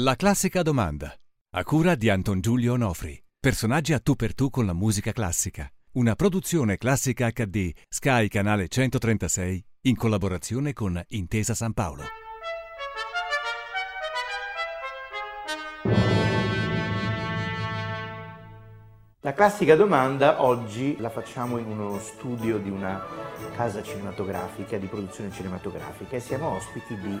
La classica domanda. A cura di Anton Giulio Onofri. Personaggi a tu per tu con la musica classica. Una produzione classica HD Sky Canale 136 in collaborazione con Intesa San Paolo. La classica domanda oggi la facciamo in uno studio di una casa cinematografica, di produzione cinematografica e siamo ospiti di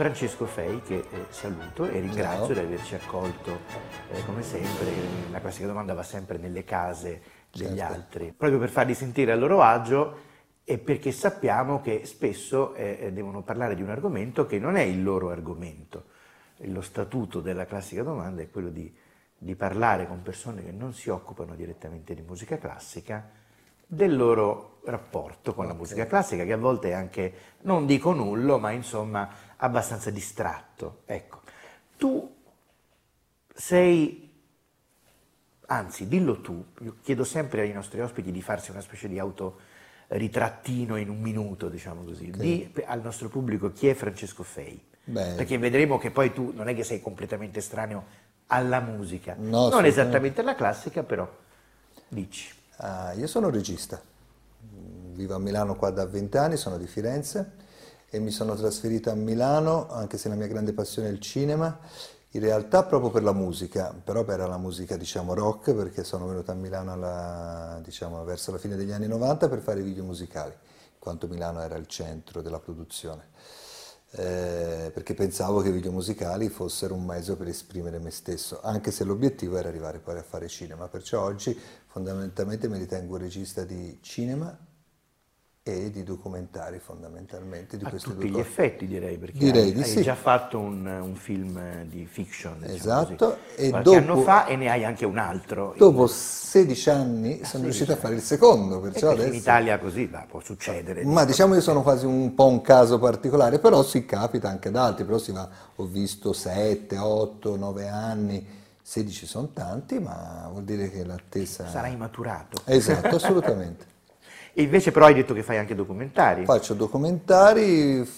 Francesco Fei che eh, saluto e ringrazio Ciao. di averci accolto eh, come sempre. La classica domanda va sempre nelle case degli Certo. altri, proprio per farli sentire a loro agio e perché sappiamo che spesso eh, eh, devono parlare di un argomento che non è il loro argomento. Lo statuto della classica domanda è quello di, di parlare con persone che non si occupano direttamente di musica classica del loro rapporto con la musica classica, che a volte è anche, non dico nullo, ma insomma abbastanza distratto. Ecco, tu sei, anzi dillo tu, io chiedo sempre ai nostri ospiti di farsi una specie di autoritrattino in un minuto, diciamo così, di al nostro pubblico chi è Francesco Fei. Beh. Perché vedremo che poi tu non è che sei completamente estraneo alla musica, No, non esattamente alla classica, però dici. Ah, io sono regista, vivo a Milano qua da 20 anni, sono di Firenze e mi sono trasferito a Milano, anche se la mia grande passione è il cinema, in realtà proprio per la musica, però era la musica diciamo rock perché sono venuto a Milano alla- diciamo, verso la fine degli anni 90 per fare video musicali, in quanto Milano era il centro della produzione. Eh, perché pensavo che i video musicali fossero un mezzo per esprimere me stesso, anche se l'obiettivo era arrivare poi a fare cinema. Perciò oggi fondamentalmente mi ritengo un regista di cinema e di documentari fondamentalmente di A questi tutti due gli cose. effetti direi, perché Direi hai, di hai sì. già fatto un, un film eh, di fiction, diciamo Esatto, così, e dopo- anno fa e ne hai anche un altro. Dopo 16 anni sono 16 riuscito a anni. fare il secondo, perciò perché in adesso... Italia così va, può succedere. Ma diciamo io sono quasi un po' un caso particolare, però si capita anche ad altri, però si va, ho visto 7, 8, 9 anni, 16 sono tanti, ma vuol dire che l'attesa... Sarai maturato. Esatto, assolutamente. E invece però hai detto che fai anche documentari, Faccio documentari,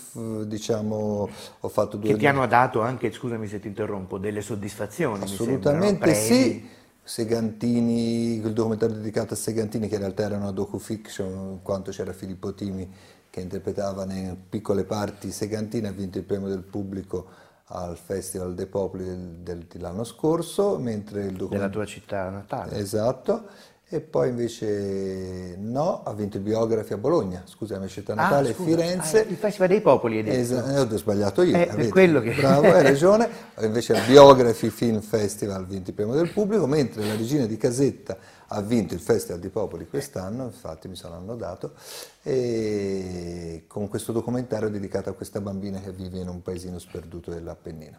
diciamo, ho fatto due... che ti hanno dato anche, scusami se ti interrompo, delle soddisfazioni. Assolutamente sì. Segantini, il documentario dedicato a Segantini, che in realtà era una docu-fiction, in quanto c'era Filippo Timi che interpretava in piccole parti Segantini, ha vinto il premio del pubblico al Festival dei Popoli del- del- dell'anno scorso, mentre il Della documentario... tua città natale. Esatto, e poi invece no, ha vinto il Biografi a Bologna, scusa, mia città Ah, natale, scusa, Firenze. ah, il Festival dei Popoli hai detto. Esa- eh, ho sbagliato io, Eh, vedi? quello che- bravo, hai ragione. Invece il Biography Film Festival ha vinto il premio del pubblico, mentre la Regina di Casetta ha vinto il Festival di Popoli quest'anno, infatti mi sono annodato, con questo documentario dedicato a questa bambina che vive in un paesino sperduto dell'Appennino.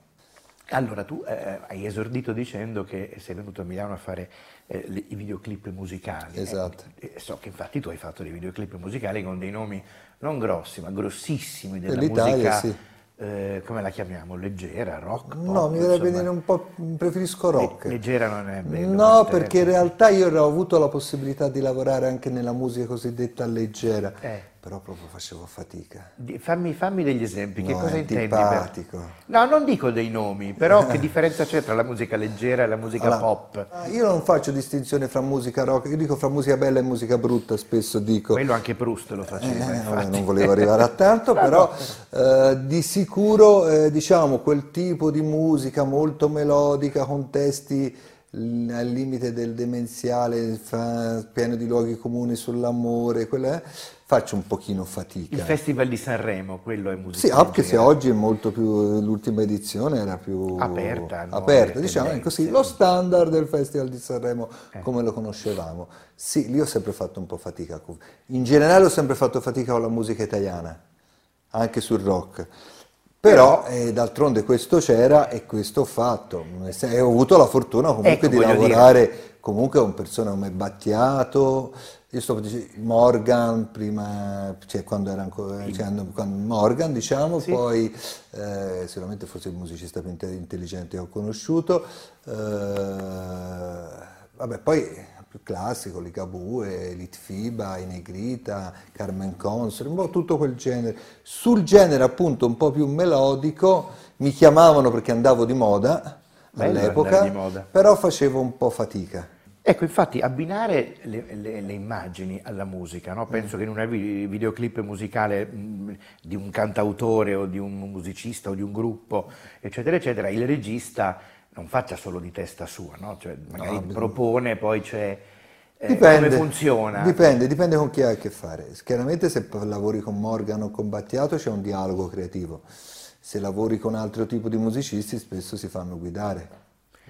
Allora, tu eh, hai esordito dicendo che sei venuto a Milano a fare eh, le- i videoclip musicali. Esatto. Eh, e so che infatti tu hai fatto dei videoclip musicali con dei nomi non grossi, ma grossissimi della musica, sì. eh, come la chiamiamo? Leggera, rock? No, pop, mi verrebbe insomma. dire un po', preferisco rock. Le- leggera non è bello. No, perché in eh. realtà io ho avuto la possibilità di lavorare anche nella musica cosiddetta leggera, Eh. Però proprio facevo fatica. Di- Fammi, fammi degli esempi, che No, cosa è intendi? per-. No, non dico dei nomi, però che differenza c'è tra la musica leggera e la musica Allora, pop? ah, Io non faccio distinzione fra musica rock, io dico fra musica bella e musica brutta, spesso dico. Quello anche Proust lo faceva, Eh, vabbè, non volevo arrivare a tanto, però eh, di sicuro eh, diciamo quel tipo di musica molto melodica con testi al limite del demenziale, pieno di luoghi comuni sull'amore, quella, faccio un pochino fatica. Il Festival di Sanremo, quello è musica Sì, anche se leggera. oggi è molto più, l'ultima edizione era più Aperta, aperta, diciamo tendenze. così, lo standard del Festival di Sanremo Eh. come lo conoscevamo. Sì, lì ho sempre fatto un po' fatica. In generale ho sempre fatto fatica con la musica italiana, anche sul rock. Però eh, d'altronde questo c'era e questo ho fatto. E ho avuto la fortuna comunque Ecco, di voglio dire. lavorare comunque con persone come Battiato, io sto dicendo Morgan prima, cioè quando era ancora, cioè, quando- Morgan diciamo, Sì. poi eh, sicuramente forse il musicista più inte- intelligente che ho conosciuto, eh, vabbè poi più classico, Ligabue, Litfiba, I Negrita, Carmen Consort, un po' tutto quel genere. Sul genere appunto un po' più melodico mi chiamavano perché andavo di moda Bello all'epoca, di moda. però facevo un po' fatica. Ecco, infatti, abbinare le, le- le immagini alla musica, no? penso che in un videoclip musicale mh, di un cantautore o di un musicista o di un gruppo, eccetera, eccetera, il regista non faccia solo di testa sua, no? Cioè, magari bisogna- propone, poi c'è... eh, Dipende, come funziona? Dipende, dipende con chi hai a che fare. Chiaramente se lavori con Morgan o con Battiato c'è un dialogo creativo. Se lavori con altro tipo di musicisti spesso si fanno guidare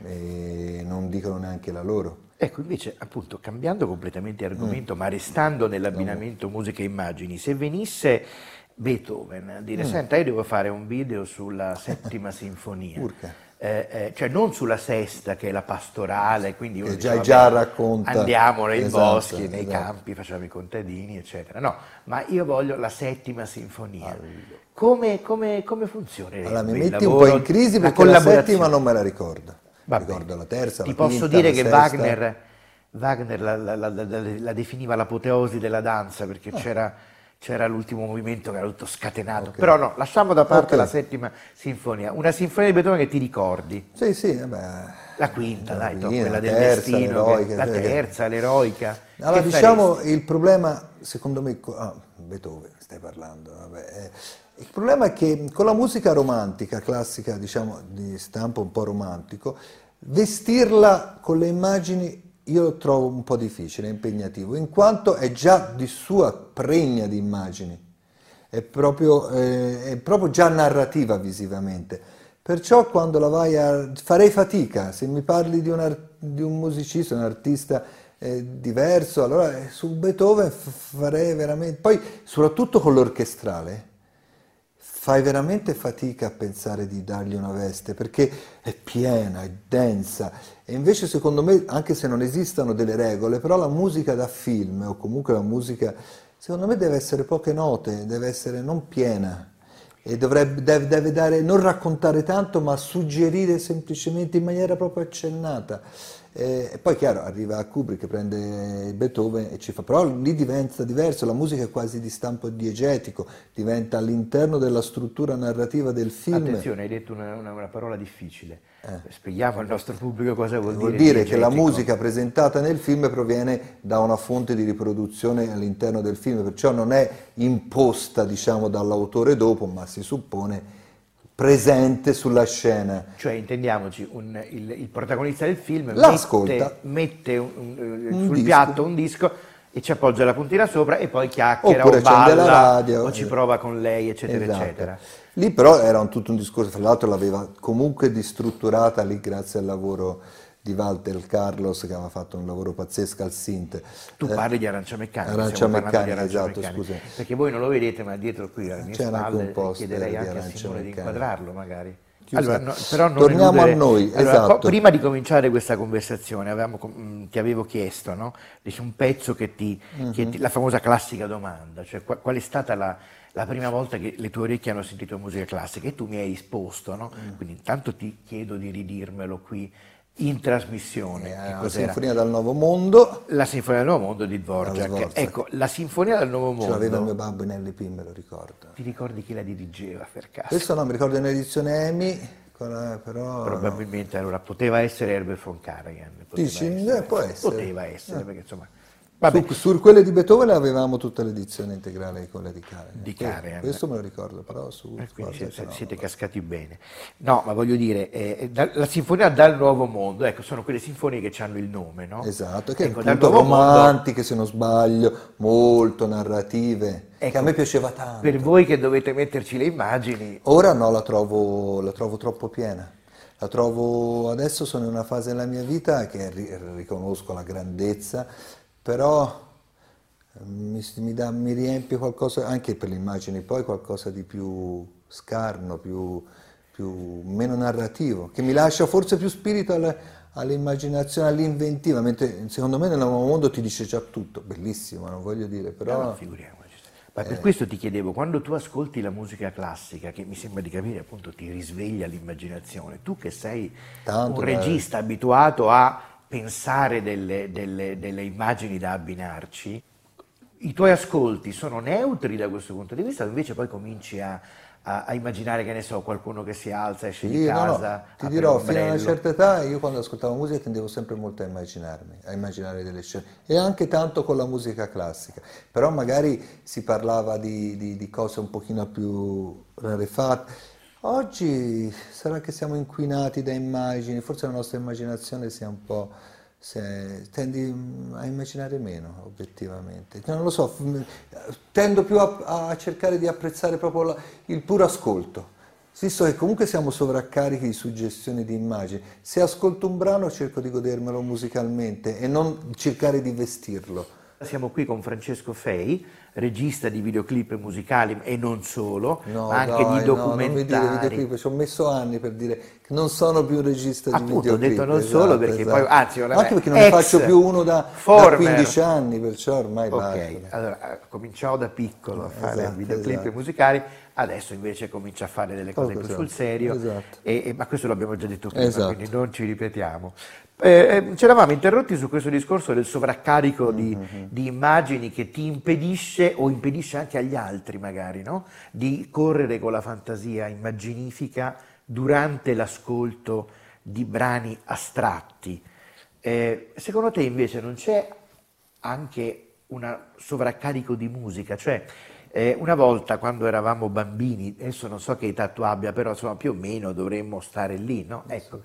e non dicono neanche la loro. Ecco, invece, appunto, cambiando completamente Mm. argomento, ma restando nell'abbinamento musica e immagini, se venisse Beethoven a Mm. dire, senta, io devo fare un video sulla settima sinfonia, Urca. Eh, eh, cioè non sulla sesta, che è la pastorale, quindi uno Che dice, già- già racconta. andiamo nei Esatto, boschi, nei esatto. campi, facciamo i contadini, eccetera. No, ma io voglio la settima sinfonia. Ah, Come, come, come funzionerebbe Allora mi metti un po' lavoro, in crisi la perché la collaborazione? settima non me la ricordo. Vabbè. Ricordo la terza, Ti la posso quinta, dire la che sesta. Wagner, Wagner la, la- la- la- la definiva l'apoteosi della danza perché Ah. c'era, c'era l'ultimo movimento che era tutto scatenato. Però no, lasciamo da parte Ok. la settima sinfonia. Una sinfonia di Beethoven che ti ricordi. Sì, sì, vabbè. La quinta, La dai, quella la del terza, destino, che- la terza, l'eroica. Allora, Che diciamo faresti? il problema, secondo me, ah, Beethoven stai parlando, vabbè, eh, il problema è che con la musica romantica, classica, diciamo, di stampo un po' romantico, vestirla con le immagini io lo trovo un po' difficile, impegnativo, in quanto è già di sua pregna di immagini, è proprio, eh, è proprio già narrativa visivamente. Perciò quando la vai a... farei fatica, se mi parli di un, ar- di un musicista, un artista eh, diverso, allora eh, su Beethoven farei veramente... Poi soprattutto con l'orchestrale, fai veramente fatica a pensare di dargli una veste perché è piena, è densa invece secondo me, anche se non esistono delle regole, però la musica da film o comunque la musica, secondo me deve essere poche note, deve essere non piena e dovrebbe, deve, deve dare, non raccontare tanto ma suggerire semplicemente in maniera proprio accennata. Eh, E poi chiaro, arriva Kubrick che prende Beethoven e ci fa, però lì diventa diverso, la musica è quasi di stampo diegetico, diventa all'interno della struttura narrativa del film. Attenzione, hai detto una, una- una parola difficile. Spieghiamo al nostro pubblico cosa vuol, Eh. Vuol dire. dire che la musica presentata nel film proviene da una fonte di riproduzione all'interno del film, perciò non è imposta diciamo, dall'autore dopo, ma si suppone presente sulla scena. Cioè, intendiamoci, un- il, il protagonista del film mette, mette un- un- sul disco. piatto un disco e ci appoggia la puntina sopra e poi chiacchiera Oppure o balla la radio. o ci prova con lei, eccetera, Esatto. eccetera. Lì però era un- tutto un discorso, fra l'altro l'aveva comunque distrutturata lì grazie al lavoro di Walter Carlos che aveva fatto un lavoro pazzesco al Synth. Tu Eh, parli di arancia meccanica, Arancia Meccanica, esatto, scusa. Perché voi non lo vedete, ma dietro qui alle mie C'era anche spalle un poster chiederei anche a Simone di inquadrarlo magari. Allora, no, Torniamo eludere- a noi, Allora, esatto. po- prima di cominciare questa conversazione, avevamo mh, ti avevo chiesto, no? Un pezzo che ti, che Mhm. ti- la famosa classica domanda, cioè qua- qual è stata la, la prima volta che le tue orecchie hanno sentito musica classica? E tu mi hai risposto, no? Mm. Quindi intanto ti chiedo di ridirmelo qui in trasmissione. che Eh, la cos'era? Sinfonia dal Nuovo Mondo, La Sinfonia del Nuovo Mondo di Dvorak. Dvorak. Ecco, la Sinfonia del Nuovo ce l'aveva mio Mondo. babbo in LP, me lo ricordo. Ti ricordi chi la dirigeva per caso? Questo no, mi ricordo in edizione EMI, la- però... Probabilmente allora poteva essere Herbert von Karajan. poteva Dici? essere. Eh, può essere. Poteva essere, Eh. perché insomma. Su, su quelle di Beethoven avevamo tutta l'edizione integrale, quella di Karajan. Di Karajan. Questo me lo ricordo, però su... eh, quindi no, siete no. cascati bene. No, ma voglio dire, eh, da- la Sinfonia dal Nuovo Mondo, ecco, sono quelle sinfonie che hanno il nome, no? Esatto, che Ecco, appunto Nuovo Mondo- romantiche, se non sbaglio, molto narrative, che Ecco, a me piaceva tanto. Per voi che dovete metterci le immagini, Ora no, la trovo, la trovo troppo piena. La trovo, adesso sono in una fase della mia vita che ri- riconosco la grandezza, però eh, mi, mi dà- mi riempie qualcosa, anche per le immagini, poi qualcosa di più scarno, più, più- meno narrativo, che mi lascia forse più spirito alle- all'immaginazione, all'inventiva, mentre secondo me nel nuovo mondo ti dice già tutto, bellissimo, non voglio dire, però... No, no, figuriamoci. Ma Eh. per questo ti chiedevo, quando tu ascolti la musica classica, che mi sembra di capire appunto ti risveglia l'immaginazione, tu che sei Tanto, un regista abituato a pensare delle, delle, delle immagini da abbinarci, i tuoi ascolti sono neutri da questo punto di vista, invece poi cominci a, a, a, immaginare, che ne so, qualcuno che si alza, esce di casa. No, no. Ti dirò, fino a una certa età io quando ascoltavo musica tendevo sempre molto a immaginarmi, a immaginare delle scene, e anche tanto con la musica classica, però magari si parlava di, di, di cose un pochino più rarefatte. Oggi sarà che siamo inquinati da immagini, forse la nostra immaginazione sia un po' tendi a immaginare meno obiettivamente. Non lo so, tendo più a, a cercare di apprezzare proprio la, il puro ascolto. Visto che comunque siamo sovraccarichi di suggestioni di immagini, se ascolto un brano cerco di godermelo musicalmente e non cercare di vestirlo. Siamo qui con Francesco Fei, regista di videoclip musicali e non solo, no, ma anche dai, di documentari. No, non mi dire videoclip, ci ho messo anni per dire che non sono più un regista di Appunto, videoclip. ho detto non esatto, solo perché esatto. poi, anzi, anche perché non ne faccio più uno da, da, 15 anni, perciò ormai Ok, basta. allora cominciò da piccolo a fare esatto, videoclip esatto. musicali, adesso invece comincia a fare delle cose più sul serio, esatto. e, e, ma questo l'abbiamo già detto prima, esatto. quindi non ci ripetiamo. Eh, eh, ci eravamo interrotti su questo discorso del sovraccarico di, mm-hmm. di, immagini che ti impedisce o impedisce anche agli altri magari no? di correre con la fantasia immaginifica durante l'ascolto di brani astratti. Eh, secondo te invece non c'è anche un sovraccarico di musica? Cioè, eh, una volta quando eravamo bambini, adesso non so che età tu abbia, però insomma più o meno dovremmo stare lì, no? Ecco,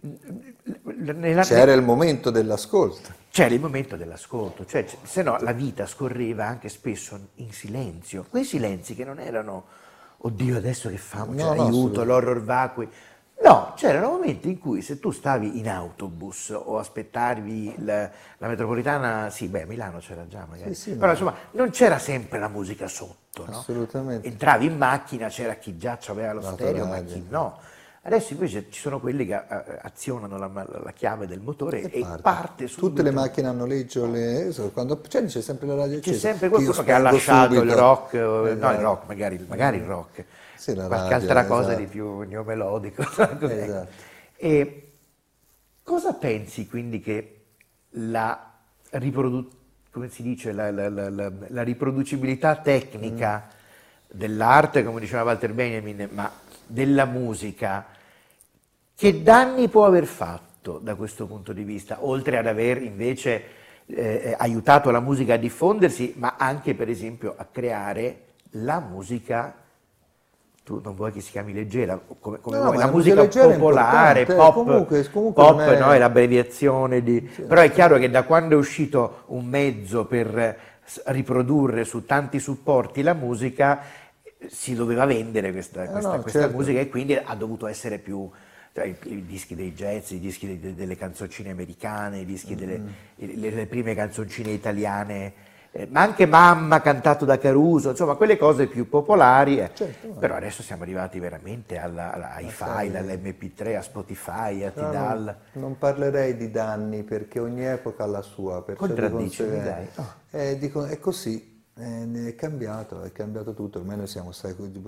nella, c'era il momento dell'ascolto. C'era il momento dell'ascolto, cioè, se no la vita scorreva anche spesso in silenzio, quei silenzi che non erano, oddio adesso che famo, no, no, aiuto, l'horror vacui. No, c'erano momenti in cui se tu stavi in autobus o aspettavi la, la metropolitana, sì, beh, Milano c'era già magari, sì, sì, però insomma non c'era sempre la musica sotto, no? Assolutamente. Entravi in macchina, c'era chi già aveva lo stereo, ma chi no. Adesso invece ci sono quelli che eh, azionano la, la chiave del motore e, e parte. parte subito. Tutte le macchine hanno leggio, le, quando c'è, c'è sempre la radio accesa. C'è sempre qualcuno che ha lasciato subito. il rock, esatto. no il esatto. rock, magari, magari il rock, sì, qualche radio, altra cosa esatto. di più neomelodico. Esatto. E cosa pensi quindi che la, riprodu- dice, la, la riproducibilità tecnica mm. dell'arte, come diceva Walter Benjamin, ma della musica, che danni può aver fatto da questo punto di vista, oltre ad aver invece eh, aiutato la musica a diffondersi, ma anche per esempio a creare la musica tu non vuoi che si chiami leggera, come, come no, vuoi, la, musica popolare, pop, comunque, comunque pop è... no, è l'abbreviazione di... Sì, però è chiaro che da quando è uscito un mezzo per riprodurre su tanti supporti la musica, si doveva vendere questa, questa, eh no, questa certo. musica e quindi ha dovuto essere più cioè, i, i, dischi dei jazz, i dischi de, delle canzoncine americane, i dischi mm-hmm. delle le, le, prime canzoncine italiane, eh, ma anche Mamma cantato da Caruso, insomma quelle cose più popolari, eh. certo, però adesso siamo arrivati veramente alla, alla, ai file, all'MP3, a Spotify, a Tidal. No, non, non, parlerei di danni perché ogni epoca ha la sua. Contraddici, dai. Oh. Eh, dico, è così, eh, è cambiato, è cambiato tutto, ormai noi siamo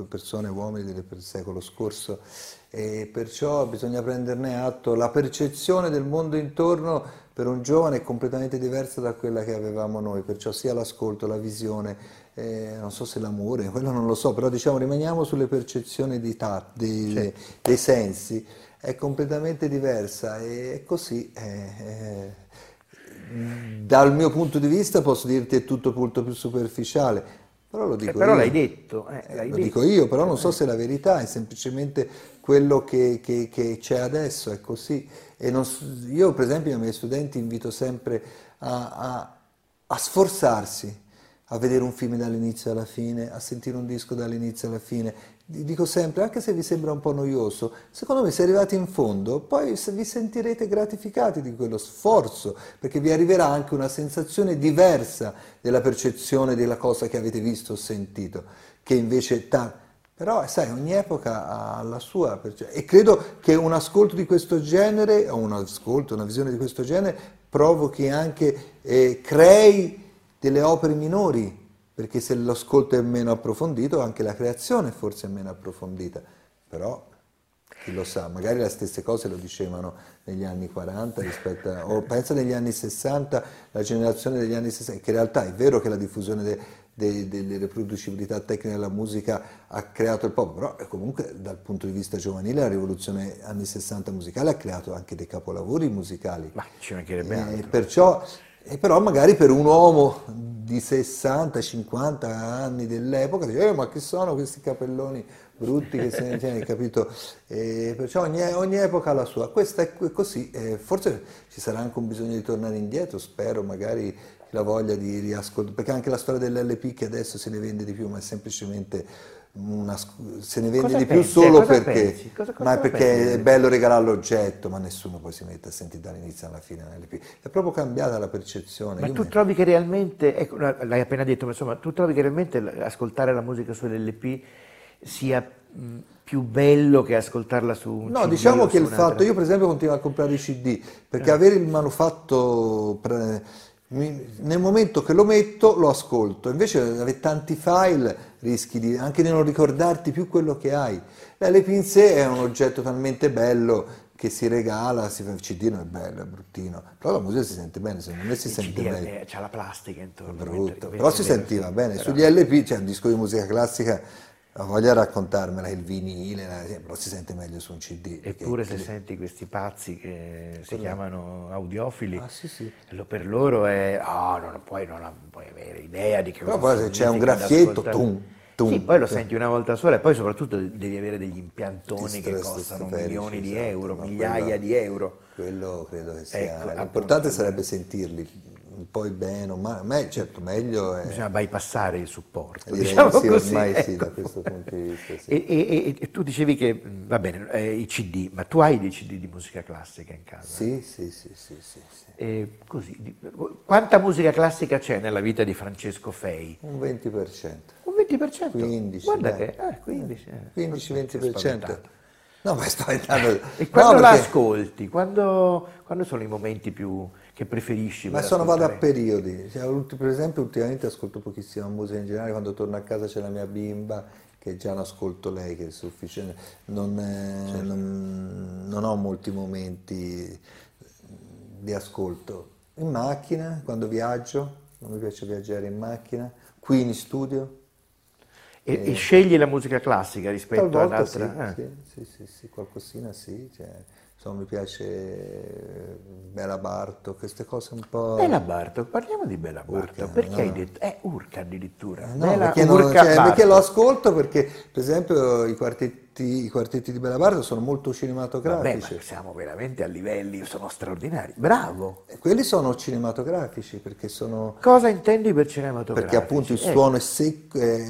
persone, uomini del secolo scorso e perciò bisogna prenderne atto. La percezione del mondo intorno per un giovane è completamente diversa da quella che avevamo noi, perciò sia l'ascolto, la visione, eh, non so se l'amore, quello non lo so, però diciamo rimaniamo sulle percezioni di tatto, dei, dei, sensi, è completamente diversa e è così. Eh, dal mio punto di vista posso dirti è tutto molto più superficiale, però lo dico eh, però io. l'hai detto. Eh, l'hai lo detto. dico io, però non so se la verità è semplicemente quello che, che, che c'è adesso, è così. Non, io per esempio ai miei studenti invito sempre a, a, a sforzarsi, a vedere un film dall'inizio alla fine, a sentire un disco dall'inizio alla fine. Dico sempre, anche se vi sembra un po' noioso, secondo me se arrivati in fondo, poi vi sentirete gratificati di quello sforzo, perché vi arriverà anche una sensazione diversa della percezione della cosa che avete visto o sentito, che invece ta- però sai, ogni epoca ha la sua percezione e credo che un ascolto di questo genere, o un ascolto, una visione di questo genere, provochi anche, eh, crei delle opere minori, perché se l'ascolto è meno approfondito anche la creazione forse è meno approfondita, però... chi lo sa, magari le stesse cose lo dicevano negli anni 40 rispetto a, o pensa negli anni 60, la generazione degli anni 60, che in realtà è vero che la diffusione de, de, delle riproducibilità tecniche della musica ha creato il pop, però comunque dal punto di vista giovanile la rivoluzione anni 60 musicale ha creato anche dei capolavori musicali. Ma ci mancherebbe altro. Perciò e però magari per un uomo di 60-50 anni dell'epoca dice, eh, ma che sono questi capelloni brutti che se ne tiene, capito? E perciò ogni, ogni, epoca ha la sua. Questa è così, e forse ci sarà anche un bisogno di tornare indietro, spero magari la voglia di riascoltare, perché anche la storia dell'LP che adesso se ne vende di più, ma è semplicemente una, se ne vende cosa di pensi? più solo perché, cosa, cosa ma perché pensi? è bello regalare l'oggetto, ma nessuno poi si mette a sentire dall'inizio alla fine. È proprio cambiata la percezione. Ma Io tu me- trovi che realmente, ecco, l'hai appena detto, ma insomma, tu trovi che realmente ascoltare la musica sull'LP sia mh, più bello che ascoltarla su un No, CD diciamo che il fatto, io per esempio continuo a comprare i CD, perché avere il manufatto, pre- mi- nel momento che lo metto lo ascolto, invece avere tanti file rischi di, anche di non ricordarti più quello che hai. L'LP in sé è un oggetto talmente bello che si regala, si fa, il CD non è bello, è bruttino, però la musica si sente bene, secondo me si Il sente CD meglio. è- c'ha la plastica intorno. brutto, mentre- però si sentiva bene. però- Sugli LP c'è un disco di musica classica, ho voglia di raccontarmela, il vinile, però si sente meglio su un CD. Eppure se senti questi pazzi che si chiamano audiofili, Ah, sì, sì. per loro è, ah, non puoi, non puoi avere idea di che Però cosa poi se c'è un graffietto, tum, tum. Sì, poi lo senti una volta sola e poi soprattutto devi avere degli impiantoni che costano milioni di esatto, euro, migliaia quello- di euro. Quello credo che sia. Ecco, L'importante appunto. sarebbe sentirli un po' bene, ma me, certo meglio è. Bisogna bypassare il supporto, diciamo sì, così. ormai sì, ecco. da questo punto di vista. Sì. E, e- e- tu dicevi che, mh, va bene, eh, i CD, ma tu hai dei CD di musica classica in casa? Sì, sì, sì, sì, sì, sì. E così, di- quanta musica classica c'è nella vita di Francesco Fei? Un 20%. Un 20%? 15, Guarda dai. che, eh, 15, eh. 15-20%. Spaventato. No, ma spaventando. E quando no, la perché- ascolti? Quando, quando sono i momenti più che preferisci? Ma sono vado a periodi, Cioè, per esempio ultimamente ascolto pochissima musica in generale, quando torno a casa c'è la mia bimba che già ascolto lei che è sufficiente, non, eh, Certo. non- non ho molti momenti di ascolto. In macchina, quando viaggio, non mi piace viaggiare in macchina, qui in studio, E, e scegli la musica classica rispetto ad talvolta sì, eh. sì, sì, sì, sì, qualcosina sì, cioè, insomma mi piace eh, Bela Barto, queste cose un po'... Bella Bartok, parliamo di Bella Bartok. Perché no. hai detto? È Urca addirittura. No, Bela perché, non- Urca cioè, perché lo Bartok. ascolto perché, per esempio, i quartetti, i quartetti di Bella Bardo sono molto Vabbè, cinematografici. ma siamo veramente a livelli, sono straordinari. Bravo. E Quelli sono cinematografici perché sono... Cosa intendi per cinematografici? Perché appunto il suono è secco, è-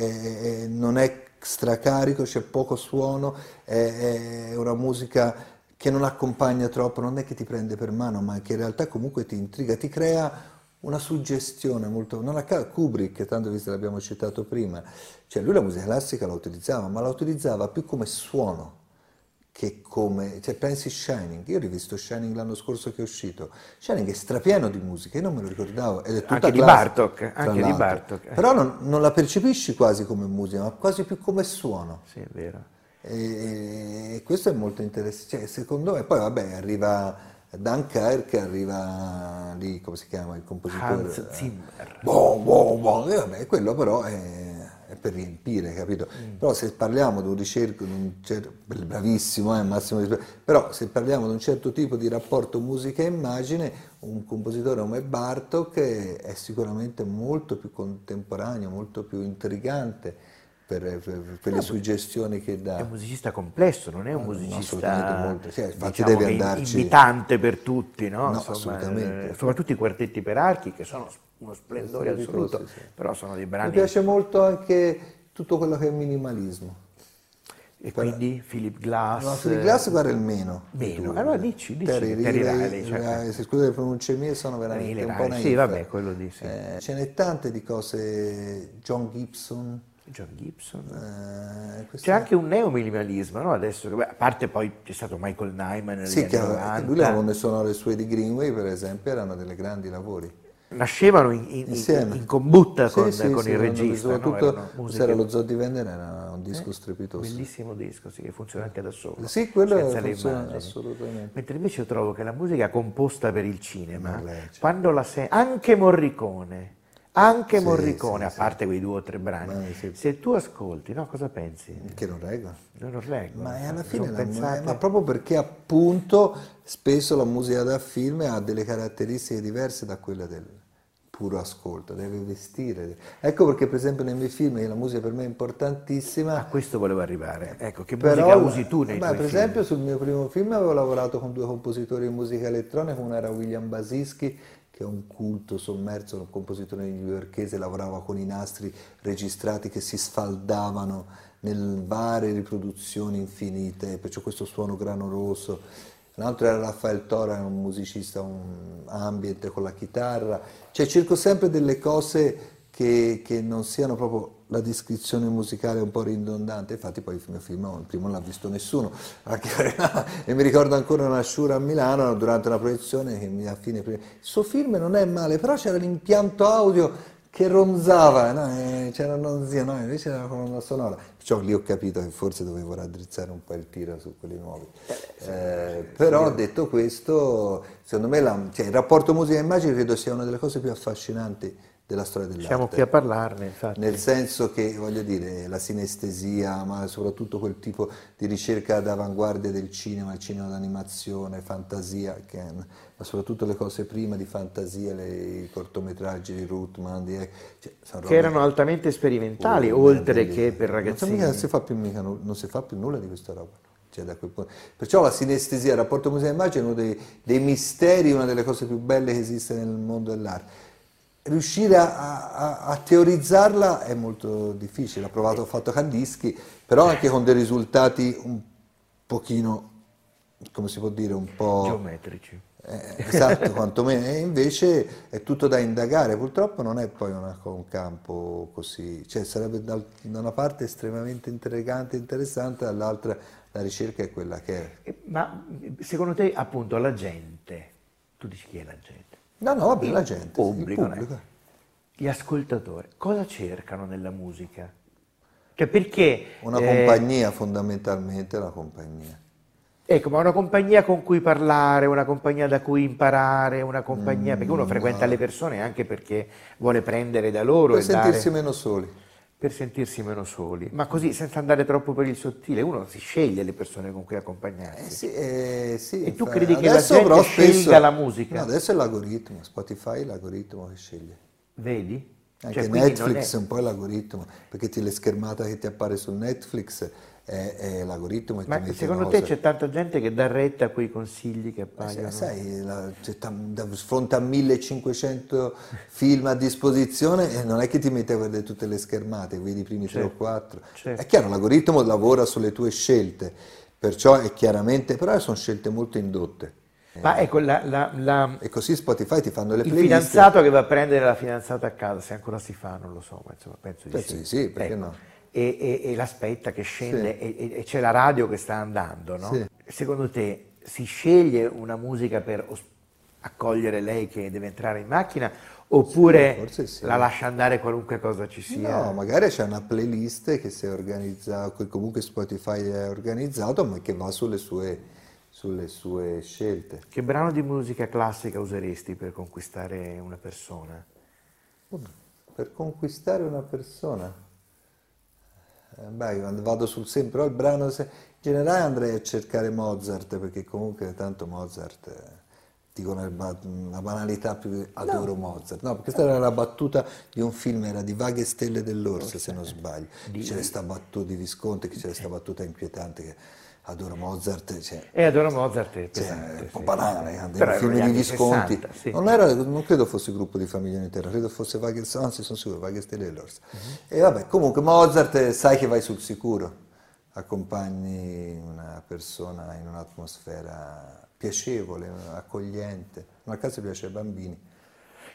è- non è stracarico, c'è poco suono, è, è una musica che non accompagna troppo, non è che ti prende per mano, ma che in realtà comunque ti intriga, ti crea una suggestione molto... Non a caso Kubrick, tanto visto che l'abbiamo citato prima, cioè lui la musica classica la utilizzava, ma la utilizzava più come suono che come, cioè pensi Shining, io ho rivisto Shining l'anno scorso che è uscito, Shining è strapieno di musica, io non me lo ricordavo, ed è tutta Anche di classica, Bartok, tra anche di l'altro. Bartok, eh. Però non, non la percepisci quasi come musica, ma quasi più come suono. Sì, è vero. E, questo è molto interessante, cioè, secondo me, poi vabbè, arriva Dunkirk, arriva lì, come si chiama il compositore? Hans Zimmer. Boh, boh, boh, e vabbè, quello però è, è per riempire, capito? Mm. Però se parliamo di un ricerco, di un cer- bravissimo, eh, massimo però se parliamo di un certo tipo di rapporto musica e immagine, un compositore come Bartok è sicuramente molto più contemporaneo, molto più intrigante per, per- per le suggestioni che dà. È un musicista complesso, non è un No, no, musicista assolutamente molto. Sì, infatti diciamo in- andarci- invitante per tutti, no? No, Insomma, assolutamente. eh, soprattutto i quartetti per archi che sono uno splendore assoluto, sì, sì. però sono dei Mi brani piace molto anche tutto quello che è minimalismo. e quindi Philip Glass. No, Philip Glass guarda il meno. Meno. Allora dici, dici, Terry Riley, Riley, cioè. eh, se scusa le pronunce mie sono veramente Riley, un po' naif. sì, vabbè, quello di sì. Eh, ce n'è tante di cose, John Gibson. John Gibson. eh, C'è anche un neominimalismo, no? Adesso, beh, a parte poi c'è stato Michael Nyman Sì, che, che 90. lui le colonne sonore sue di Greenway, per esempio, erano dei grandi lavori. nascevano in, in, in, combutta sì, con, sì, con sì, il regista. Soprattutto no? c'era lo Zoo di Vendere, era un disco eh, strepitoso. Bellissimo disco, sì, che funziona anche da solo. Sì, quello funziona assolutamente. Mentre invece io trovo che la musica composta per il cinema, quando la senti, anche Morricone, anche sì, Morricone, sì, a parte sì. quei due o tre brani, se tu ascolti, no, cosa pensi? Che non reggono. Non reggono. Ma alla fine, la, pensate... ma proprio perché appunto spesso la musica da film ha delle caratteristiche diverse da quella del puro ascolto, deve vestire. Ecco perché per esempio nei miei film la musica per me è importantissima. A questo volevo arrivare. Ecco, che Però, musica usi tu nei beh, Per esempio sul mio primo film avevo lavorato con due compositori di musica elettronica, uno era William Basischi che è un culto sommerso, un compositore newyorkese, lavorava con i nastri registrati che si sfaldavano nel varie riproduzioni infinite, perciò questo suono grano rosso. L'altro era Raffaele Tora, un musicista, un ambient con la chitarra. Cioè cerco sempre delle cose che, che, non siano proprio la descrizione musicale un po' ridondante, infatti poi il mio film, il primo non l'ha visto nessuno, e mi ricordo ancora una Shura a Milano durante una proiezione che mi a fine il suo film non è male, però c'era l'impianto audio che ronzava, no? c'era non zia, no? invece era una sonora, perciò lì ho capito che forse dovevo raddrizzare un po' il tiro su quelli nuovi. Eh, però detto questo, secondo me la, cioè, il rapporto musica e immagine credo sia una delle cose più affascinanti della storia dell'arte. Siamo qui a parlarne, infatti. Nel senso che, voglio dire, la sinestesia, ma soprattutto quel tipo di ricerca d'avanguardia del cinema, il cinema d'animazione, fantasia, che, ma soprattutto le cose prima di fantasia, le, i cortometraggi di Ruthman, di, cioè, che erano altamente sperimentali, oh, oltre che per ragazzini. Non si, fa più, mica, non si fa più nulla di questa roba. Cioè, Perciò la sinestesia, il rapporto musica-immagine è uno dei, dei misteri, una delle cose più belle che esiste nel mondo dell'arte riuscire a, a, a, teorizzarla è molto difficile, ha provato, ho fatto Kandinsky, però anche con dei risultati un pochino, come si può dire, un po'... Geometrici. Eh, esatto, quantomeno, e invece è tutto da indagare, purtroppo non è poi una, un campo così, cioè sarebbe da, da una parte estremamente intrigante e interessante, dall'altra la ricerca è quella che è. Eh, ma secondo te appunto la gente, tu dici chi è la gente? No, no, vabbè, la gente. Pubblico, il pubblico. Gli ascoltatori, cosa cercano nella musica? Cioè perché... Una eh, compagnia, fondamentalmente la compagnia. Ecco, ma una compagnia con cui parlare, una compagnia da cui imparare, una compagnia... Mm, perché uno frequenta no. le persone anche perché vuole prendere da loro per e sentirsi dare... meno soli. Per sentirsi meno soli. Ma così, senza andare troppo per il sottile, uno si sceglie le persone con cui accompagnarsi. Eh sì, eh, sì, e tu credi che la gente scelga spesso... la musica? No, adesso è l'algoritmo, Spotify è l'algoritmo che sceglie. Vedi? Anche cioè, Netflix è... un po' l'algoritmo, perché ti, le schermate che ti appare su Netflix è, è l'algoritmo. Ma secondo te c'è tanta gente che dà retta a quei consigli che eh appaiono? sai, la, t- fronte a 1500 film a disposizione e non è che ti metti a vedere tutte le schermate, vedi i primi certo, tre o quattro. Certo. È chiaro, l'algoritmo lavora sulle tue scelte, perciò è chiaramente, però sono scelte molto indotte. Ma ecco, la, la, la, e così Spotify ti fanno le playlist. Il fidanzato che va a prendere la fidanzata a casa, se ancora si fa, non lo so, ma insomma, penso di penso sì. sì, perché ecco. no? E, e, e, l'aspetta che scende sì. e, e, c'è la radio che sta andando, no? Sì. Secondo te si sceglie una musica per accogliere lei che deve entrare in macchina oppure sì, la lascia andare qualunque cosa ci sia? No, magari c'è una playlist che si è organizzata, che comunque Spotify è organizzato, ma che va sulle sue sulle sue scelte. Che brano di musica classica useresti per conquistare una persona? Per conquistare una persona? Eh, beh, vado sul sempre, però il brano, in generale andrei a cercare Mozart, perché comunque tanto Mozart, eh, dico una, banalità più adoro no. Mozart, no, perché questa era la battuta di un film, era di Vaghe Stelle dell'Orsa, se non sbaglio, di... c'era questa battuta di Visconti, c'era questa battuta inquietante che adoro Mozart. Cioè, e adoro Mozart è pesante, cioè, un po' banale, sì. dei film di Visconti. 60, sì. non, era, non, credo fosse il gruppo di famiglia intera, credo fosse Wagner, anzi sono sicuro, Wagner Stellellors. Uh-huh. E vabbè, comunque Mozart sai che vai sul sicuro, accompagni una persona in un'atmosfera piacevole, accogliente, nel caso piace ai bambini.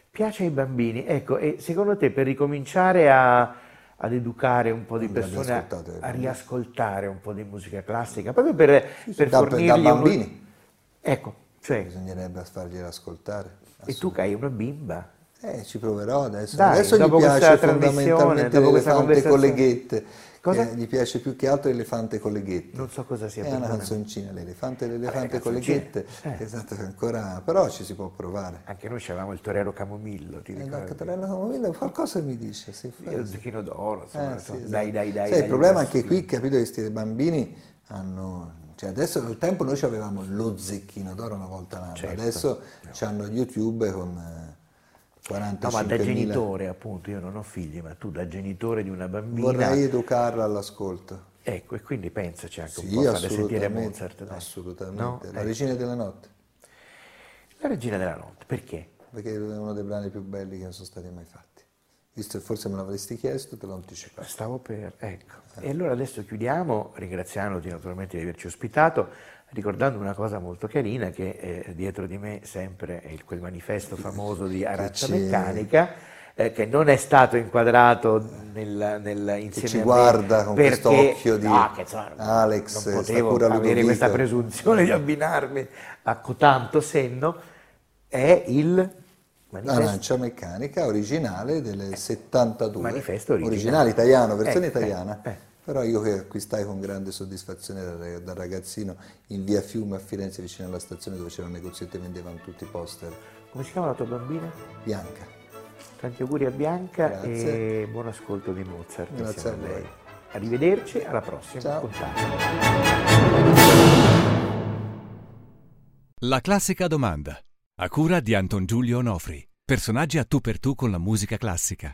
Piace ai bambini, ecco, e secondo te per ricominciare a ad educare un po' di persone a, a, riascoltare un po' di musica classica, proprio per, sì, per da, fornirgli... Da bambini. Un... Ecco, cioè... Bisognerebbe fargliela ascoltare. E tu che hai una bimba, Eh, ci proverò adesso. Dai, adesso gli piace trasmissione, fondamentalmente dopo le conversazione. ghette. Cosa? Eh, gli piace più che altro l'elefante con le ghette. Non so cosa sia È una canzoncina, l'elefante e l'elefante con le ghette. Eh. Esatto, che ancora, però ci si può provare. Anche noi avevamo il torero Camomillo, ti Eh, ricordi? da Catarella Camomilla qualcosa mi dice, sì, fa- il zecchino d'oro, insomma, Eh, insomma, sì, esatto. dai, dai, dai. Il dai, problema dai, anche sì. qui, capito, che questi bambini hanno... Cioè adesso al tempo noi avevamo lo zecchino d'oro una volta l'anno, Certo. adesso hanno YouTube con eh, No, 45 ma da genitore, appunto, io non ho figli, ma tu da genitore di una bambina... Vorrei educarla all'ascolto. Ecco, e quindi pensaci anche un Sì, po' a farle sentire Mozart. dai. assolutamente. No? La Ecco. regina della notte, La regina della notte, perché? perché è uno dei brani più belli che non sono stati mai fatti. Visto che forse me l'avresti chiesto, te l'ho anticipato. Stavo per, ecco. E allora adesso chiudiamo ringraziandoti naturalmente di averci ospitato, ricordando una cosa molto carina che eh, dietro di me sempre è quel manifesto famoso di c'è- Meccanica, eh, che non è stato inquadrato nel, nel, insieme ci guarda con questo occhio di no, che, insomma, Alex, non potevo avere Ludovico. questa presunzione di abbinarmi a cotanto senno, è il manifesto Arancia meccanica originale del 72. Manifesto originale. Originale italiano, versione Eh, eh, italiana. Però io che acquistai con grande soddisfazione da, ragazzino in via Fiume a Firenze vicino alla stazione dove c'era un negozietto e vendevano tutti i poster Come si chiama la tua bambina? bianca. Tanti auguri a Bianca Grazie. e buon ascolto di Mozart Grazie a a lei. Arrivederci, alla prossima Ciao. puntata. La classica domanda. A cura di Anton Giulio Onofri. Personaggi a tu per tu con la musica classica.